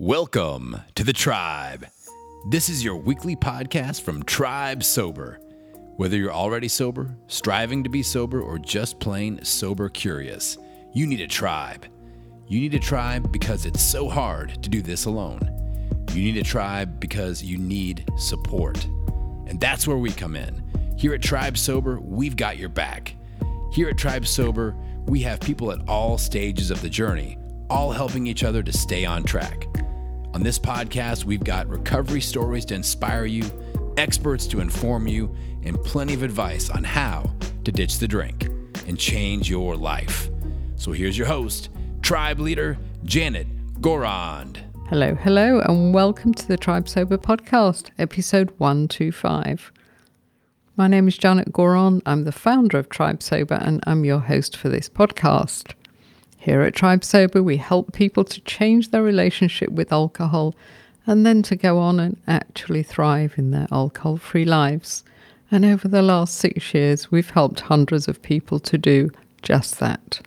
Welcome to the Tribe. This is your weekly podcast from Tribe Sober. Whether you're already sober, striving to be sober, or just plain sober curious, you need a tribe. You need a tribe because it's so hard to do this alone. You need a tribe because you need support. And that's where we come in. Here at Tribe Sober, we've got your back. Here at Tribe Sober, we have people at all stages of the journey, all helping each other to stay on track. On this podcast, we've got recovery stories to inspire you, experts to inform you, and plenty of advice on how to ditch the drink and change your life. So here's your host, tribe leader Janet Gourand. Hello, hello, and welcome to the Tribe Sober podcast, episode 125. My name is Janet Gourand. I'm the founder of Tribe Sober, and I'm your host for this podcast. Here at Tribe Sober, we help people to change their relationship with alcohol and then to go on and actually thrive in their alcohol free lives. And over the last six years, we've helped hundreds of people to do just that.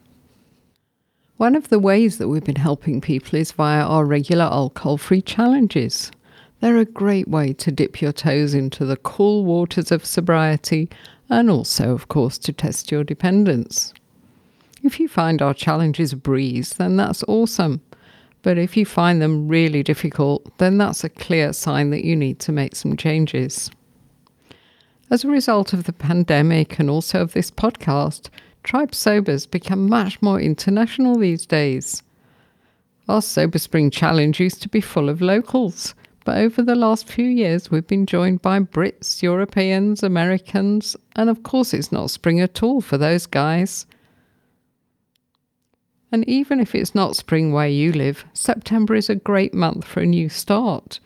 One of the ways that we've been helping people is via our regular alcohol free challenges. They're a great way to dip your toes into the cool waters of sobriety and also, of course, to test your dependence. If you find our challenges a breeze, then that's awesome. But if you find them really difficult, then that's a clear sign that you need to make some changes. As a result of the pandemic and also of this podcast, Tribe Sober's become much more international these days. Our Sober Spring Challenge used to be full of locals, but over the last few years we've been joined by Brits, Europeans, Americans, and of course it's not spring at all for those guys. And even if it's not spring where you live, September is a great month for a new start.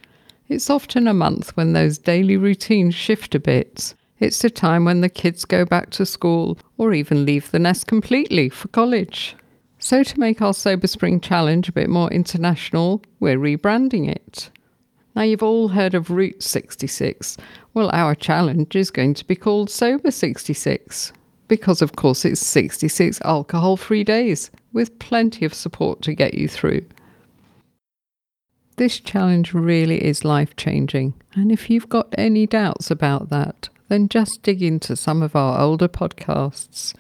It's often a month when those daily routines shift a bit. It's a time when the kids go back to school or even leave the nest completely for college. So, to make our Sober Spring Challenge a bit more international, we're rebranding it. Now, you've all heard of Route 66. Well, our challenge is going to be called Sober 66 because, of course, it's 66 alcohol free days with plenty of support to get you through. This challenge really is life changing, and if you've got any doubts about that, then just dig into some of our older podcasts.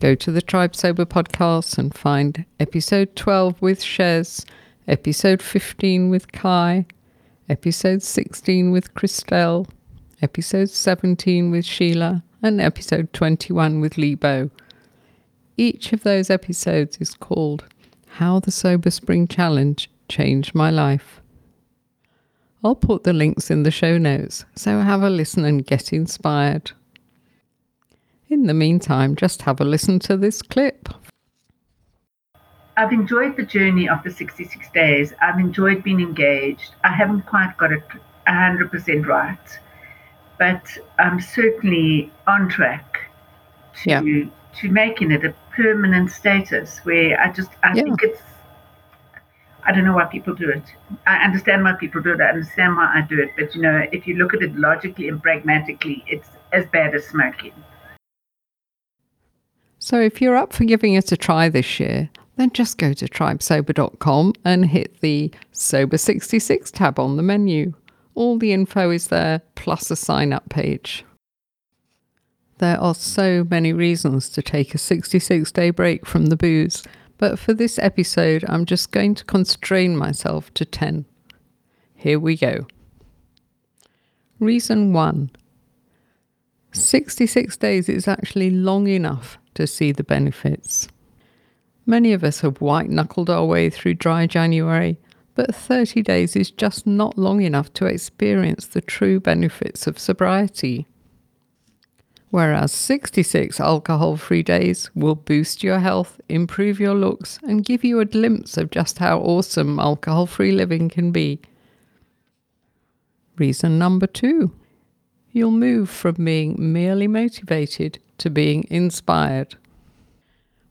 Go to the Tribe Sober podcast and find episode 12 with Shez, episode 15 with Kai, episode 16 with Christelle, episode 17 with Sheila, and episode 21 with Lebo. Each of those episodes is called How the Sober Spring Challenge Changed My Life. I'll put the links in the show notes, so have a listen and get inspired. In the meantime, just have a listen to this clip. I've enjoyed the journey of the 66 days. I've enjoyed being engaged. I haven't quite got it 100% right but I'm certainly on track to yeah. To making it a permanent status where I just I yeah. think it's I don't know why people do it. I understand why people do it. I understand why I do it. But you know, if you look at it logically and pragmatically, it's as bad as smoking. So if you're up for giving it a try this year, then just go to tribesober.com and hit the Sober 66 tab on the menu. All the info is there, plus a sign up page. There are so many reasons to take a 66 day break from the booze, but for this episode, I'm just going to constrain myself to 10. Here we go. Reason 1 66 days is actually long enough to see the benefits. Many of us have white knuckled our way through dry January but 30 days is just not long enough to experience the true benefits of sobriety. Whereas 66 alcohol free days will boost your health, improve your looks, and give you a glimpse of just how awesome alcohol free living can be. Reason number two you'll move from being merely motivated to being inspired.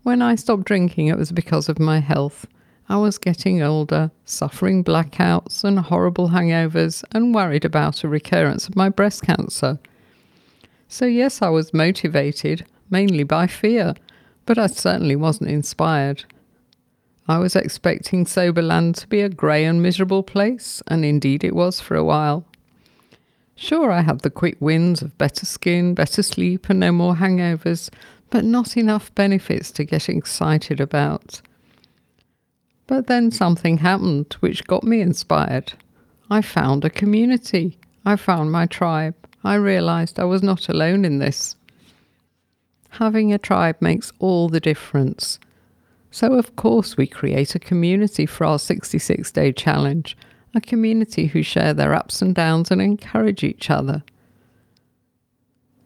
When I stopped drinking, it was because of my health. I was getting older, suffering blackouts and horrible hangovers, and worried about a recurrence of my breast cancer. So, yes, I was motivated, mainly by fear, but I certainly wasn't inspired. I was expecting Soberland to be a grey and miserable place, and indeed it was for a while. Sure, I had the quick wins of better skin, better sleep, and no more hangovers, but not enough benefits to get excited about. But then something happened which got me inspired. I found a community. I found my tribe. I realized I was not alone in this. Having a tribe makes all the difference. So, of course, we create a community for our 66 day challenge a community who share their ups and downs and encourage each other.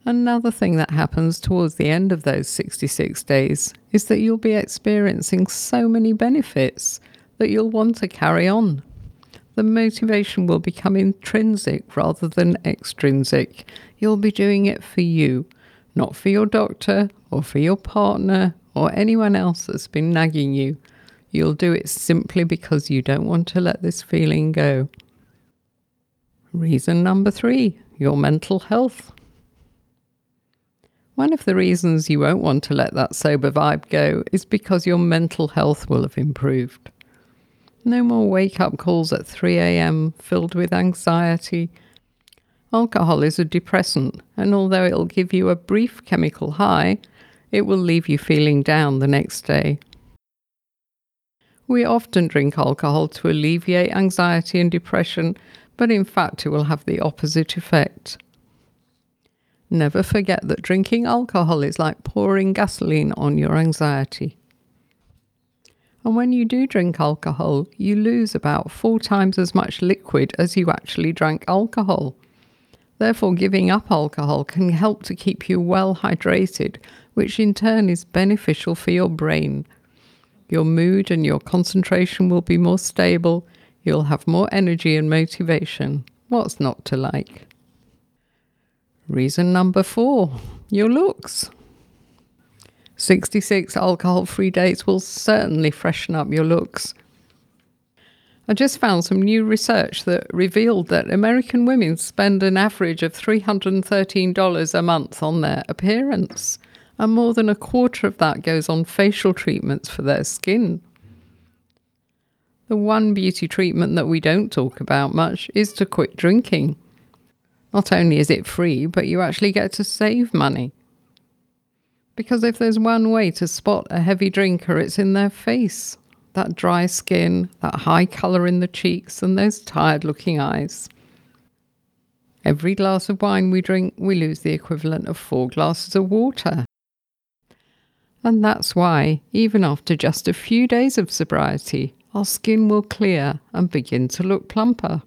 Another thing that happens towards the end of those 66 days is that you'll be experiencing so many benefits that you'll want to carry on. The motivation will become intrinsic rather than extrinsic. You'll be doing it for you, not for your doctor or for your partner or anyone else that's been nagging you You'll do it simply because you don't want to let this feeling go. Reason number three your mental health. One of the reasons you won't want to let that sober vibe go is because your mental health will have improved. No more wake up calls at 3 a.m. filled with anxiety. Alcohol is a depressant, and although it'll give you a brief chemical high, it will leave you feeling down the next day. We often drink alcohol to alleviate anxiety and depression, but in fact, it will have the opposite effect. Never forget that drinking alcohol is like pouring gasoline on your anxiety. And when you do drink alcohol, you lose about four times as much liquid as you actually drank alcohol. Therefore, giving up alcohol can help to keep you well hydrated, which in turn is beneficial for your brain your mood and your concentration will be more stable. You'll have more energy and motivation. What's not to like? Reason number four your looks. 66 alcohol free dates will certainly freshen up your looks. I just found some new research that revealed that American women spend an average of $313 a month on their appearance and more than a quarter of that goes on facial treatments for their skin. The one beauty treatment that we don't talk about much is to quit drinking. Not only is it free, but you actually get to save money. Because if there's one way to spot a heavy drinker, it's in their face that dry skin, that high colour in the cheeks, and those tired looking eyes. Every glass of wine we drink, we lose the equivalent of four glasses of water. And that's why, even after just a few days of sobriety, our skin will clear and begin to look plumper.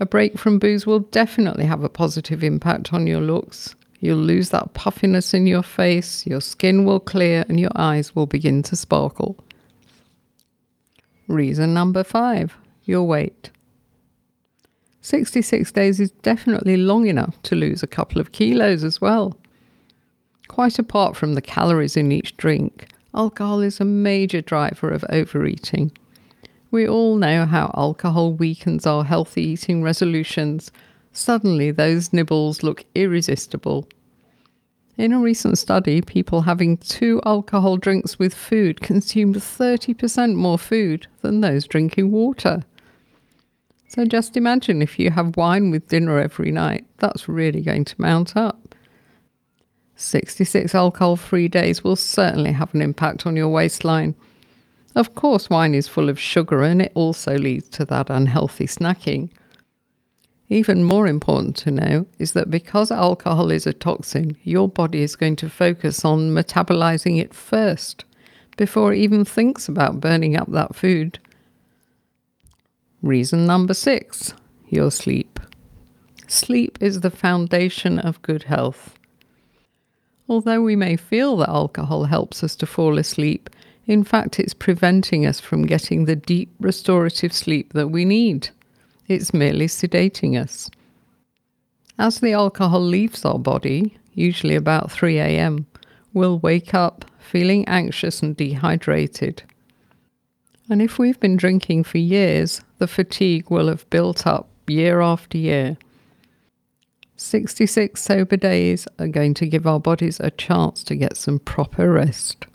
A break from booze will definitely have a positive impact on your looks. You'll lose that puffiness in your face, your skin will clear, and your eyes will begin to sparkle. Reason number five your weight. 66 days is definitely long enough to lose a couple of kilos as well. Quite apart from the calories in each drink, alcohol is a major driver of overeating. We all know how alcohol weakens our healthy eating resolutions. Suddenly, those nibbles look irresistible. In a recent study, people having two alcohol drinks with food consumed 30% more food than those drinking water. So just imagine if you have wine with dinner every night, that's really going to mount up. 66 alcohol free days will certainly have an impact on your waistline. Of course, wine is full of sugar and it also leads to that unhealthy snacking. Even more important to know is that because alcohol is a toxin, your body is going to focus on metabolizing it first before it even thinks about burning up that food. Reason number six your sleep. Sleep is the foundation of good health. Although we may feel that alcohol helps us to fall asleep, in fact, it's preventing us from getting the deep restorative sleep that we need. It's merely sedating us. As the alcohol leaves our body, usually about 3 a.m., we'll wake up feeling anxious and dehydrated. And if we've been drinking for years, the fatigue will have built up year after year. 66 sober days are going to give our bodies a chance to get some proper rest.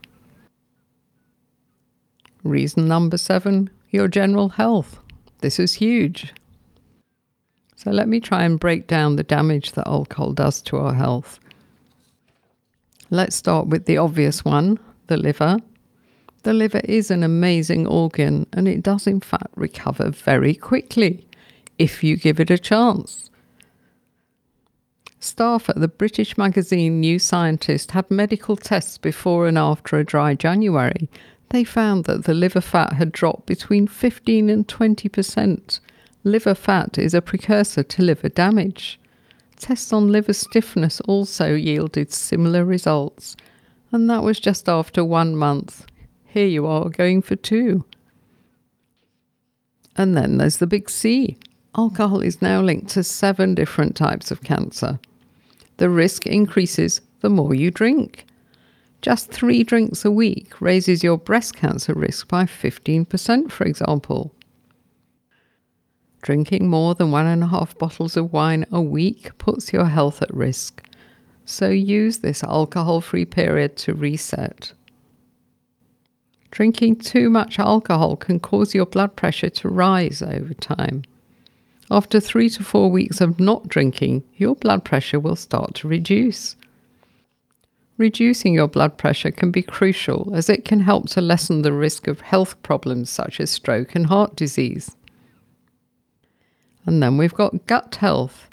Reason number seven your general health. This is huge. So let me try and break down the damage that alcohol does to our health. Let's start with the obvious one the liver. The liver is an amazing organ and it does, in fact, recover very quickly if you give it a chance. Staff at the British magazine New Scientist had medical tests before and after a dry January. They found that the liver fat had dropped between 15 and 20%. Liver fat is a precursor to liver damage. Tests on liver stiffness also yielded similar results, and that was just after one month. Here you are going for two. And then there's the big C. Alcohol is now linked to seven different types of cancer. The risk increases the more you drink. Just three drinks a week raises your breast cancer risk by 15%, for example. Drinking more than one and a half bottles of wine a week puts your health at risk. So use this alcohol free period to reset. Drinking too much alcohol can cause your blood pressure to rise over time. After three to four weeks of not drinking, your blood pressure will start to reduce. Reducing your blood pressure can be crucial as it can help to lessen the risk of health problems such as stroke and heart disease. And then we've got gut health.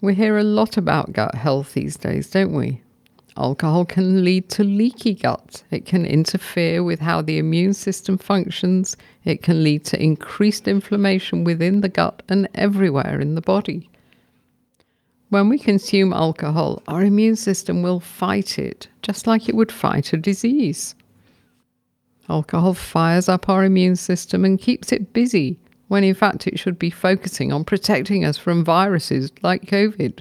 We hear a lot about gut health these days, don't we? Alcohol can lead to leaky gut. It can interfere with how the immune system functions. It can lead to increased inflammation within the gut and everywhere in the body. When we consume alcohol, our immune system will fight it, just like it would fight a disease. Alcohol fires up our immune system and keeps it busy, when in fact it should be focusing on protecting us from viruses like COVID.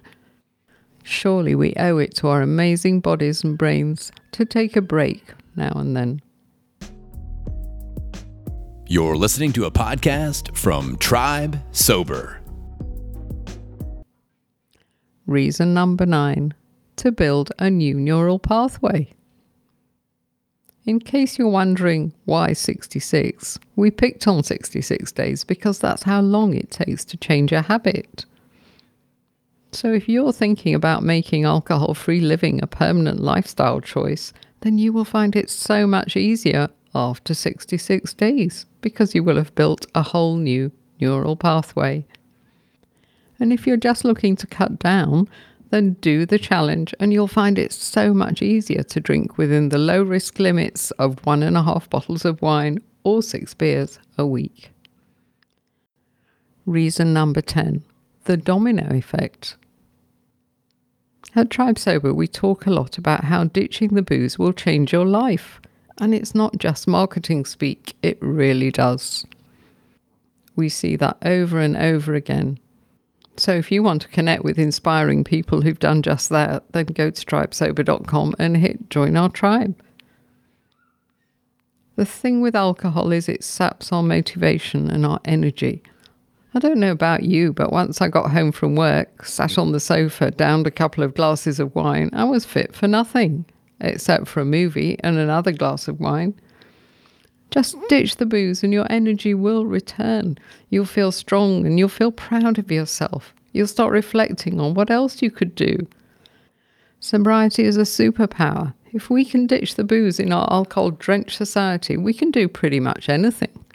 Surely we owe it to our amazing bodies and brains to take a break now and then. You're listening to a podcast from Tribe Sober. Reason number nine to build a new neural pathway. In case you're wondering why 66, we picked on 66 days because that's how long it takes to change a habit. So, if you're thinking about making alcohol free living a permanent lifestyle choice, then you will find it so much easier after 66 days because you will have built a whole new neural pathway. And if you're just looking to cut down, then do the challenge and you'll find it so much easier to drink within the low risk limits of one and a half bottles of wine or six beers a week. Reason number 10 the domino effect. At Tribe Sober, we talk a lot about how ditching the booze will change your life. And it's not just marketing speak, it really does. We see that over and over again. So if you want to connect with inspiring people who've done just that, then go to tribesober.com and hit join our tribe. The thing with alcohol is it saps our motivation and our energy. I don't know about you, but once I got home from work, sat on the sofa, downed a couple of glasses of wine, I was fit for nothing, except for a movie and another glass of wine. Just ditch the booze and your energy will return. You'll feel strong and you'll feel proud of yourself. You'll start reflecting on what else you could do. Sobriety is a superpower. If we can ditch the booze in our alcohol drenched society, we can do pretty much anything.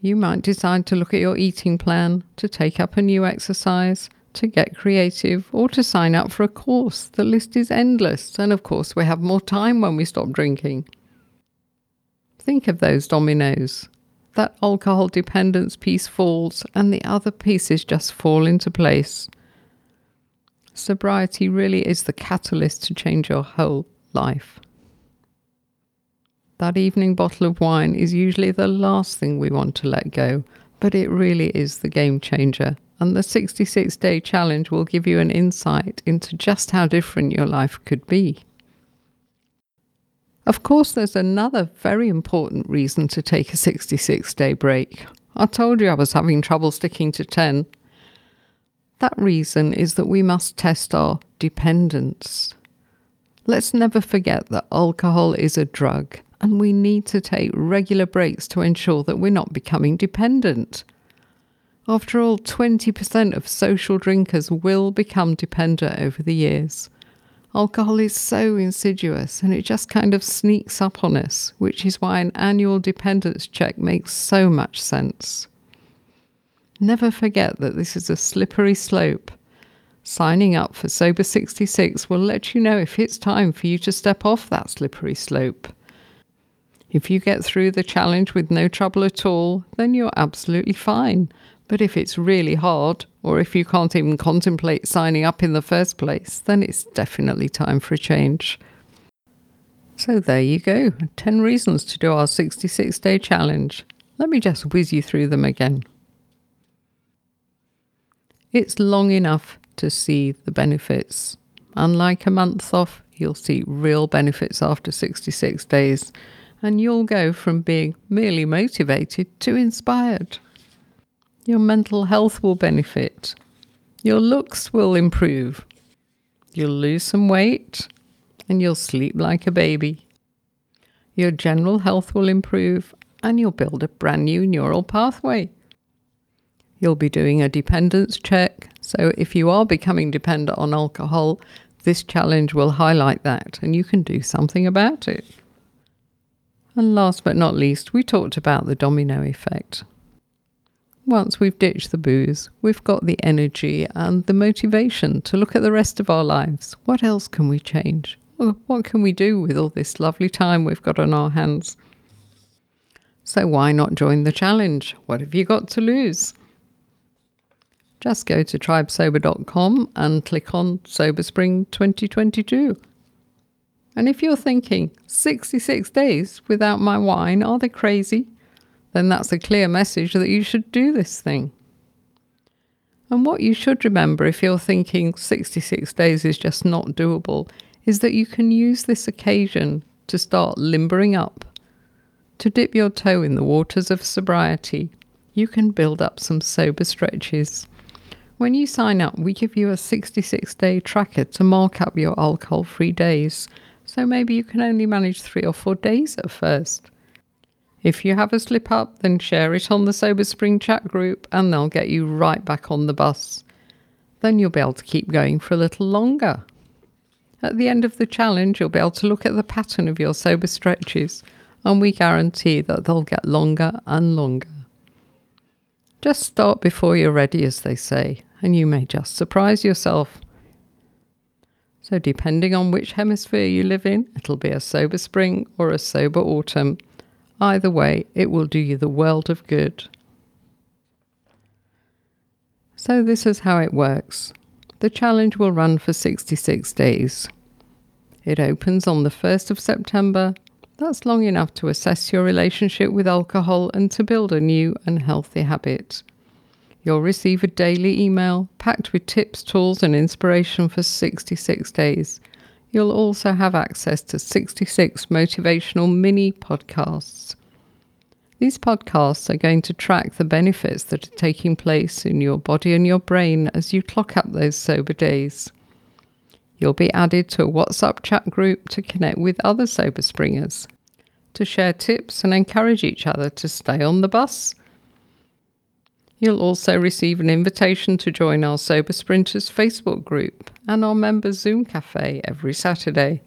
You might decide to look at your eating plan, to take up a new exercise, to get creative, or to sign up for a course. The list is endless, and of course, we have more time when we stop drinking. Think of those dominoes. That alcohol dependence piece falls, and the other pieces just fall into place. Sobriety really is the catalyst to change your whole life. That evening bottle of wine is usually the last thing we want to let go, but it really is the game changer. And the 66 day challenge will give you an insight into just how different your life could be. Of course, there's another very important reason to take a 66 day break. I told you I was having trouble sticking to 10. That reason is that we must test our dependence. Let's never forget that alcohol is a drug and we need to take regular breaks to ensure that we're not becoming dependent. After all, 20% of social drinkers will become dependent over the years. Alcohol is so insidious and it just kind of sneaks up on us, which is why an annual dependence check makes so much sense. Never forget that this is a slippery slope. Signing up for Sober 66 will let you know if it's time for you to step off that slippery slope. If you get through the challenge with no trouble at all, then you're absolutely fine. But if it's really hard, or if you can't even contemplate signing up in the first place, then it's definitely time for a change. So there you go 10 reasons to do our 66 day challenge. Let me just whiz you through them again. It's long enough to see the benefits. Unlike a month off, you'll see real benefits after 66 days, and you'll go from being merely motivated to inspired. Your mental health will benefit. Your looks will improve. You'll lose some weight and you'll sleep like a baby. Your general health will improve and you'll build a brand new neural pathway. You'll be doing a dependence check. So, if you are becoming dependent on alcohol, this challenge will highlight that and you can do something about it. And last but not least, we talked about the domino effect once we've ditched the booze, we've got the energy and the motivation to look at the rest of our lives. What else can we change? What can we do with all this lovely time we've got on our hands? So, why not join the challenge? What have you got to lose? Just go to tribesober.com and click on Sober Spring 2022. And if you're thinking, 66 days without my wine, are they crazy? Then that's a clear message that you should do this thing. And what you should remember if you're thinking 66 days is just not doable is that you can use this occasion to start limbering up, to dip your toe in the waters of sobriety. You can build up some sober stretches. When you sign up, we give you a 66 day tracker to mark up your alcohol free days. So maybe you can only manage three or four days at first. If you have a slip up, then share it on the Sober Spring chat group and they'll get you right back on the bus. Then you'll be able to keep going for a little longer. At the end of the challenge, you'll be able to look at the pattern of your sober stretches, and we guarantee that they'll get longer and longer. Just start before you're ready, as they say, and you may just surprise yourself. So, depending on which hemisphere you live in, it'll be a sober spring or a sober autumn. Either way, it will do you the world of good. So, this is how it works. The challenge will run for 66 days. It opens on the 1st of September. That's long enough to assess your relationship with alcohol and to build a new and healthy habit. You'll receive a daily email packed with tips, tools, and inspiration for 66 days. You'll also have access to 66 motivational mini podcasts. These podcasts are going to track the benefits that are taking place in your body and your brain as you clock up those sober days. You'll be added to a WhatsApp chat group to connect with other sober springers, to share tips and encourage each other to stay on the bus You'll also receive an invitation to join our Sober Sprinters Facebook group and our members Zoom cafe every Saturday.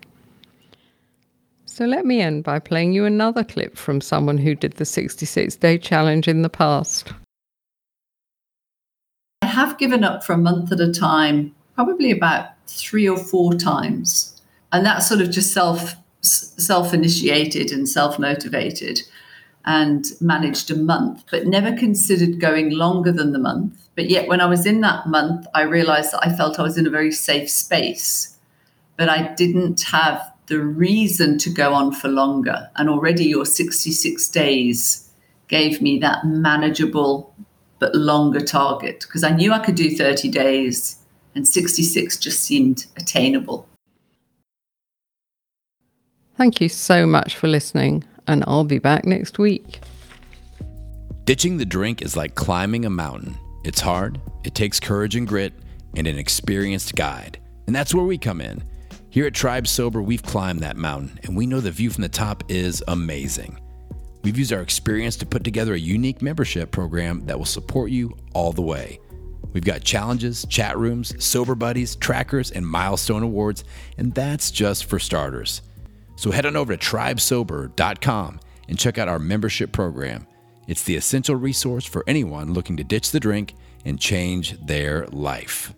So let me end by playing you another clip from someone who did the 66 day challenge in the past. I have given up for a month at a time, probably about three or four times. And that's sort of just self self initiated and self motivated and managed a month, but never considered going longer than the month. But yet, when I was in that month, I realized that I felt I was in a very safe space, but I didn't have the reason to go on for longer. And already, your 66 days gave me that manageable but longer target because I knew I could do 30 days, and 66 just seemed attainable. Thank you so much for listening and I'll be back next week. Ditching the drink is like climbing a mountain. It's hard, it takes courage and grit, and an experienced guide. And that's where we come in. Here at Tribe Sober, we've climbed that mountain, and we know the view from the top is amazing. We've used our experience to put together a unique membership program that will support you all the way. We've got challenges, chat rooms, sober buddies, trackers, and milestone awards, and that's just for starters. So head on over to tribesober.com and check out our membership program. It's the essential resource for anyone looking to ditch the drink and change their life.